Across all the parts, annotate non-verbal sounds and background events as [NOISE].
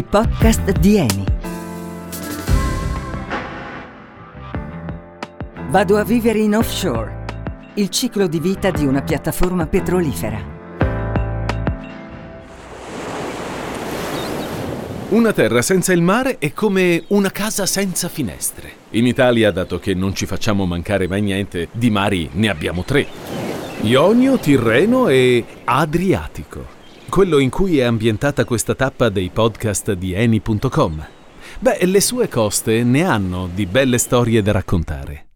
i podcast di Eni. Vado a vivere in offshore, il ciclo di vita di una piattaforma petrolifera. Una terra senza il mare è come una casa senza finestre. In Italia, dato che non ci facciamo mancare mai niente, di mari ne abbiamo tre. Ionio, Tirreno e Adriatico quello in cui è ambientata questa tappa dei podcast di Eni.com. Beh, le sue coste ne hanno di belle storie da raccontare.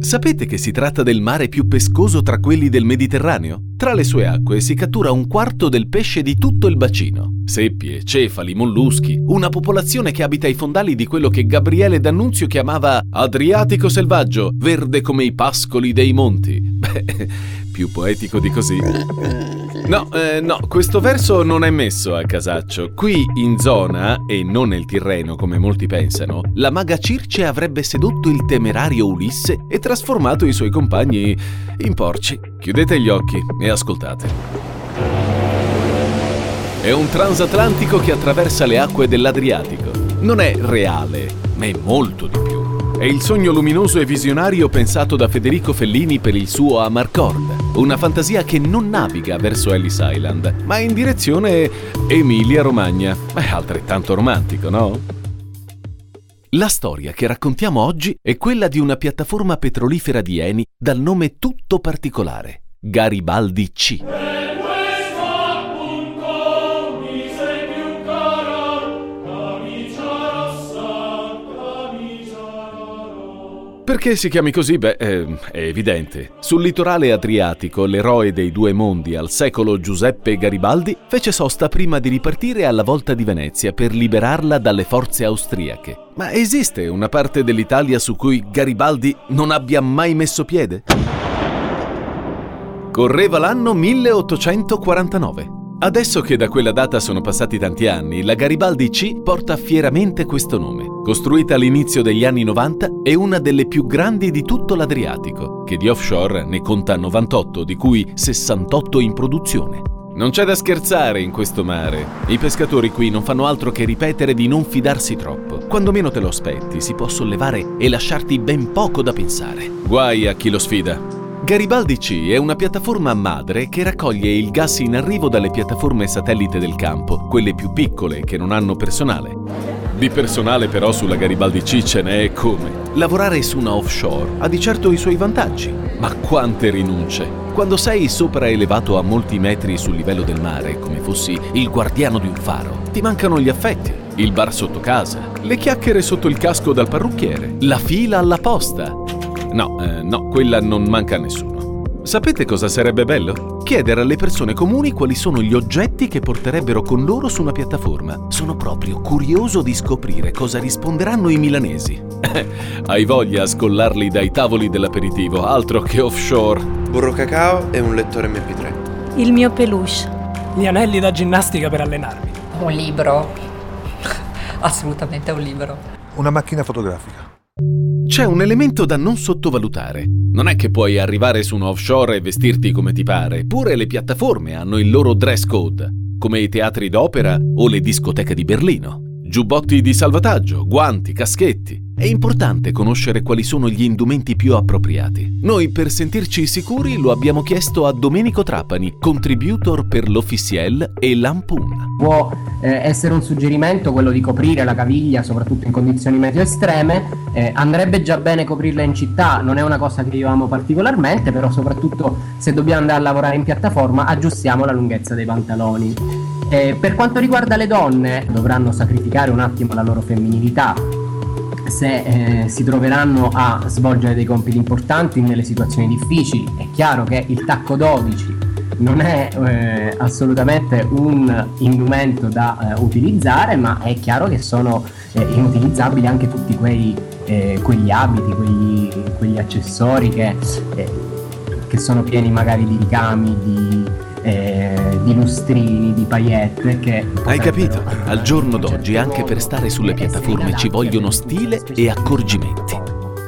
Sapete che si tratta del mare più pescoso tra quelli del Mediterraneo? Tra le sue acque si cattura un quarto del pesce di tutto il bacino. Seppie, cefali, molluschi, una popolazione che abita i fondali di quello che Gabriele D'Annunzio chiamava Adriatico selvaggio, verde come i pascoli dei monti. Beh, più poetico di così. No, eh, no, questo verso non è messo a casaccio. Qui in zona, e non nel Tirreno come molti pensano, la maga Circe avrebbe sedotto il temerario Ulisse e trasformato i suoi compagni in porci. Chiudete gli occhi e ascoltate. È un transatlantico che attraversa le acque dell'Adriatico. Non è reale, ma è molto di più. È il sogno luminoso e visionario pensato da Federico Fellini per il suo Amarcord, una fantasia che non naviga verso Ellis Island, ma in direzione Emilia-Romagna. È altrettanto romantico, no? La storia che raccontiamo oggi è quella di una piattaforma petrolifera di Eni dal nome tutto particolare, Garibaldi C. Perché si chiami così? Beh, eh, è evidente. Sul litorale adriatico, l'eroe dei due mondi al secolo Giuseppe Garibaldi fece sosta prima di ripartire alla volta di Venezia per liberarla dalle forze austriache. Ma esiste una parte dell'Italia su cui Garibaldi non abbia mai messo piede? Correva l'anno 1849. Adesso che da quella data sono passati tanti anni, la Garibaldi C porta fieramente questo nome. Costruita all'inizio degli anni 90, è una delle più grandi di tutto l'Adriatico, che di offshore ne conta 98, di cui 68 in produzione. Non c'è da scherzare in questo mare. I pescatori qui non fanno altro che ripetere di non fidarsi troppo. Quando meno te lo aspetti, si può sollevare e lasciarti ben poco da pensare. Guai a chi lo sfida. Garibaldi C è una piattaforma madre che raccoglie il gas in arrivo dalle piattaforme satellite del campo, quelle più piccole che non hanno personale. Di personale però sulla Garibaldi C ce n'è come. Lavorare su una offshore ha di certo i suoi vantaggi, ma quante rinunce. Quando sei sopraelevato a molti metri sul livello del mare, come fossi il guardiano di un faro, ti mancano gli affetti, il bar sotto casa, le chiacchiere sotto il casco dal parrucchiere, la fila alla posta, No, eh, no, quella non manca a nessuno. Sapete cosa sarebbe bello? Chiedere alle persone comuni quali sono gli oggetti che porterebbero con loro su una piattaforma. Sono proprio curioso di scoprire cosa risponderanno i milanesi. [LAUGHS] Hai voglia a scollarli dai tavoli dell'aperitivo, altro che offshore. Burro cacao e un lettore MP3. Il mio peluche. Gli anelli da ginnastica per allenarmi. Un libro. [LAUGHS] Assolutamente un libro. Una macchina fotografica. C'è un elemento da non sottovalutare. Non è che puoi arrivare su un offshore e vestirti come ti pare, pure le piattaforme hanno il loro dress code, come i teatri d'opera o le discoteche di Berlino. Giubbotti di salvataggio, guanti, caschetti. È importante conoscere quali sono gli indumenti più appropriati. Noi per sentirci sicuri lo abbiamo chiesto a Domenico Trapani, contributor per l'Officiel e Lampoon. Può eh, essere un suggerimento quello di coprire la caviglia, soprattutto in condizioni meteo estreme. Eh, andrebbe già bene coprirla in città, non è una cosa che io amo particolarmente, però soprattutto se dobbiamo andare a lavorare in piattaforma aggiustiamo la lunghezza dei pantaloni. Eh, per quanto riguarda le donne, dovranno sacrificare un attimo la loro femminilità se eh, si troveranno a svolgere dei compiti importanti nelle situazioni difficili. È chiaro che il tacco 12 non è eh, assolutamente un indumento da eh, utilizzare, ma è chiaro che sono eh, inutilizzabili anche tutti quei, eh, quegli abiti, quegli, quegli accessori che, eh, che sono pieni magari di ricami, di eh, di lustrini, di paillette che... Hai capito? Al giorno d'oggi anche per stare sulle piattaforme ci vogliono stile e accorgimenti.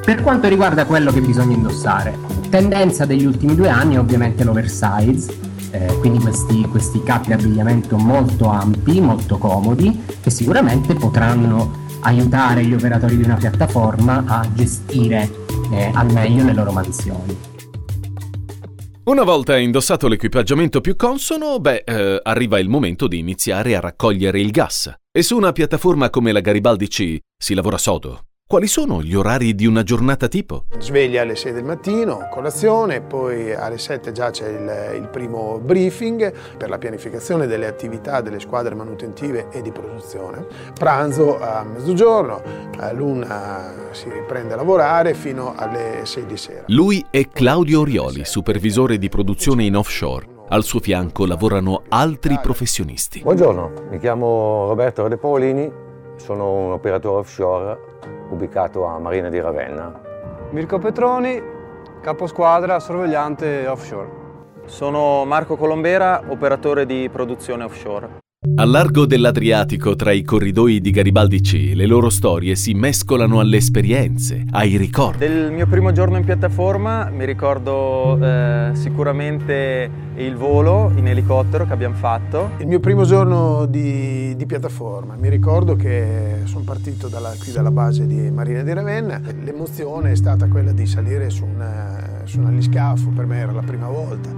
Per quanto riguarda quello che bisogna indossare, tendenza degli ultimi due anni è ovviamente l'oversize, eh, quindi questi, questi capi d'abbigliamento molto ampi, molto comodi, che sicuramente potranno aiutare gli operatori di una piattaforma a gestire eh, al meglio le loro mansioni. Una volta indossato l'equipaggiamento più consono, beh, eh, arriva il momento di iniziare a raccogliere il gas. E su una piattaforma come la Garibaldi C si lavora sodo. Quali sono gli orari di una giornata tipo? Sveglia alle 6 del mattino, colazione, poi alle 7 già c'è il, il, primo briefing per la pianificazione delle attività delle squadre manutentive e di produzione. Pranzo a mezzogiorno, all'una si riprende a lavorare fino alle 6 di sera. Lui è Claudio Orioli, supervisore di produzione in offshore. Al suo fianco lavorano altri professionisti. Buongiorno, mi chiamo Roberto De Paolini, sono un operatore offshore ubicato a Marina di Ravenna. Mirko Petroni, caposquadra sorvegliante offshore. Sono Marco Colombera, operatore di produzione offshore. Al largo dell'Adriatico, tra i corridoi di Garibaldi C, le loro storie si mescolano alle esperienze, ai ricordi. Del mio primo giorno in piattaforma mi ricordo eh, sicuramente il volo in elicottero che abbiamo fatto. Il mio primo giorno di, di piattaforma, mi ricordo che sono partito dalla, qui dalla base di Marina di Ravenna. L'emozione è stata quella di salire su, una, su un aliscafo, per me era la prima volta.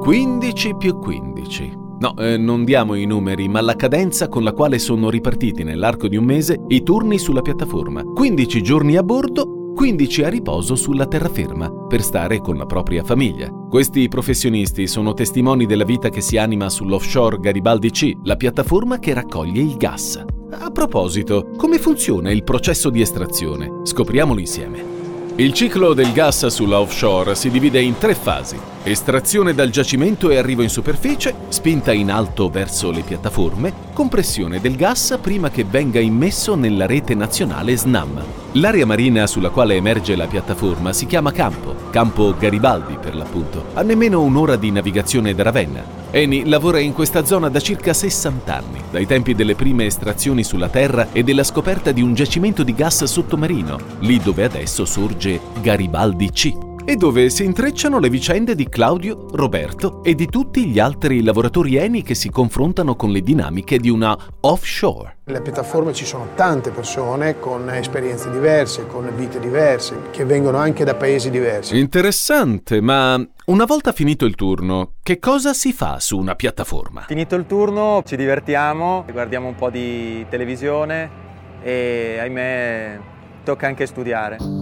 15 più 15. No, eh, non diamo i numeri, ma la cadenza con la quale sono ripartiti nell'arco di un mese i turni sulla piattaforma. 15 giorni a bordo, 15 a riposo sulla terraferma, per stare con la propria famiglia. Questi professionisti sono testimoni della vita che si anima sull'offshore Garibaldi C, la piattaforma che raccoglie il gas. A proposito, come funziona il processo di estrazione? Scopriamolo insieme. Il ciclo del gas sulla offshore si divide in tre fasi. Estrazione dal giacimento e arrivo in superficie, spinta in alto verso le piattaforme, compressione del gas prima che venga immesso nella rete nazionale SNAM. L'area marina sulla quale emerge la piattaforma si chiama campo, campo Garibaldi per l'appunto, a nemmeno un'ora di navigazione da Ravenna. Eni lavora in questa zona da circa 60 anni, dai tempi delle prime estrazioni sulla Terra e della scoperta di un giacimento di gas sottomarino, lì dove adesso sorge Garibaldi C e dove si intrecciano le vicende di Claudio, Roberto e di tutti gli altri lavoratori Eni che si confrontano con le dinamiche di una offshore. Nelle piattaforme ci sono tante persone con esperienze diverse, con vite diverse, che vengono anche da paesi diversi. Interessante, ma una volta finito il turno, che cosa si fa su una piattaforma? Finito il turno ci divertiamo, guardiamo un po' di televisione e ahimè tocca anche studiare.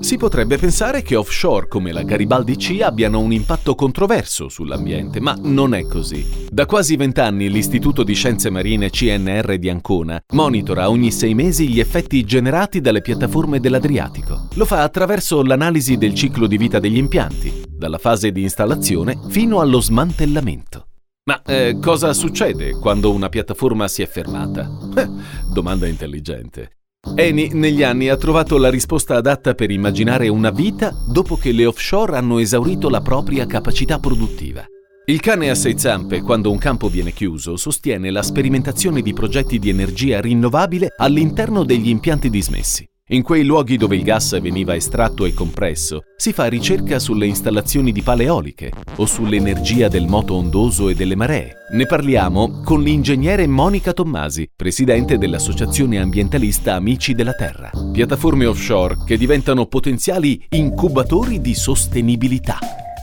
Si potrebbe pensare che offshore come la Garibaldi C abbiano un impatto controverso sull'ambiente, ma non è così. Da quasi vent'anni l'Istituto di Scienze Marine CNR di Ancona monitora ogni sei mesi gli effetti generati dalle piattaforme dell'Adriatico. Lo fa attraverso l'analisi del ciclo di vita degli impianti, dalla fase di installazione fino allo smantellamento. Ma eh, cosa succede quando una piattaforma si è fermata? Eh, [LAUGHS] domanda intelligente. Eni negli anni ha trovato la risposta adatta per immaginare una vita dopo che le offshore hanno esaurito la propria capacità produttiva. Il cane a sei zampe, quando un campo viene chiuso, sostiene la sperimentazione di progetti di energia rinnovabile all'interno degli impianti dismessi. In quei luoghi dove il gas veniva estratto e compresso, si fa ricerca sulle installazioni di pale eoliche o sull'energia del moto ondoso e delle maree. Ne parliamo con l'ingegnere Monica Tommasi, presidente dell'associazione ambientalista Amici della Terra. Piattaforme offshore che diventano potenziali incubatori di sostenibilità.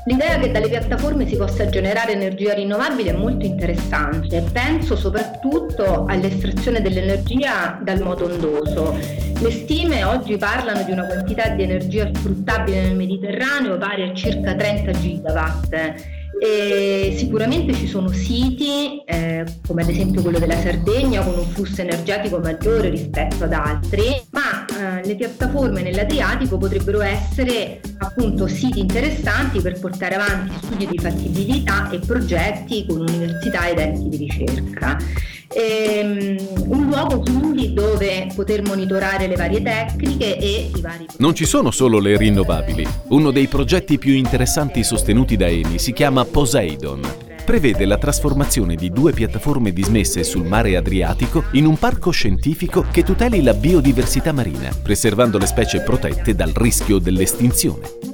L'idea che dalle piattaforme si possa generare energia rinnovabile è molto interessante. Penso soprattutto all'estrazione dell'energia dal moto ondoso. Le stime oggi parlano di una quantità di energia sfruttabile nel Mediterraneo pari a circa 30 gigawatt e sicuramente ci sono siti, eh, come ad esempio quello della Sardegna, con un flusso energetico maggiore rispetto ad altri, ma eh, le piattaforme nell'Adriatico potrebbero essere appunto siti interessanti per portare avanti studi di fattibilità e progetti con università ed enti di ricerca. Ehm, un luogo quindi dove poter monitorare le varie tecniche e i vari... Non ci sono solo le rinnovabili. Uno dei progetti più interessanti sostenuti da Eni si chiama Poseidon. Prevede la trasformazione di due piattaforme dismesse sul mare Adriatico in un parco scientifico che tuteli la biodiversità marina, preservando le specie protette dal rischio dell'estinzione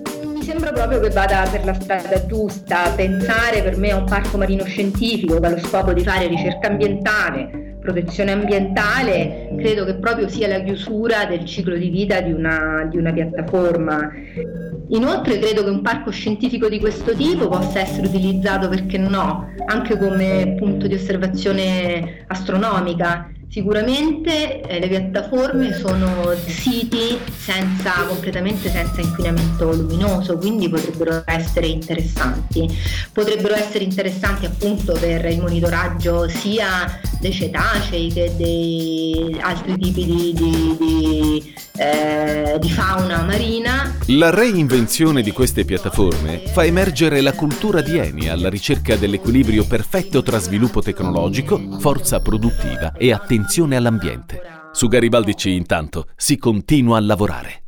sembra proprio che vada per la strada giusta. Pensare per me a un parco marino scientifico dallo scopo di fare ricerca ambientale, protezione ambientale, credo che proprio sia la chiusura del ciclo di vita di una, di una piattaforma. Inoltre credo che un parco scientifico di questo tipo possa essere utilizzato, perché no, anche come punto di osservazione astronomica Sicuramente eh, le piattaforme sono siti senza, completamente senza inquinamento luminoso, quindi potrebbero essere interessanti. Potrebbero essere interessanti appunto per il monitoraggio sia dei cetacei che dei altri tipi di, di, di, eh, di fauna marina. La reinvenzione di queste piattaforme fa emergere la cultura di Eni alla ricerca dell'equilibrio perfetto tra sviluppo tecnologico, forza produttiva e attenzione all'ambiente. Su Garibaldi C intanto si continua a lavorare.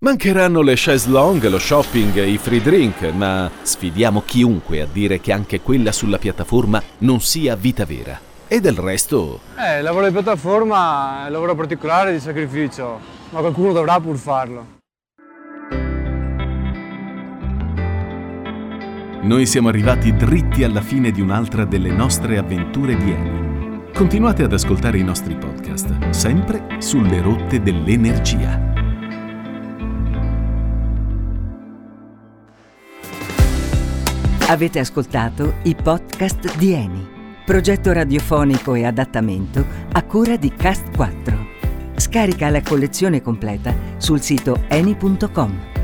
Mancheranno le chaise longue, lo shopping e i free drink, ma sfidiamo chiunque a dire che anche quella sulla piattaforma non sia vita vera. E del resto... Eh, il lavoro di piattaforma è un lavoro particolare di sacrificio, ma qualcuno dovrà pur farlo. Noi siamo arrivati dritti alla fine di un'altra delle nostre avventure di Eni. Continuate ad ascoltare i nostri podcast, sempre sulle rotte dell'energia. Avete ascoltato i podcast di Eni progetto radiofonico e adattamento a cura di Cast 4. Scarica la collezione completa sul sito eni.com.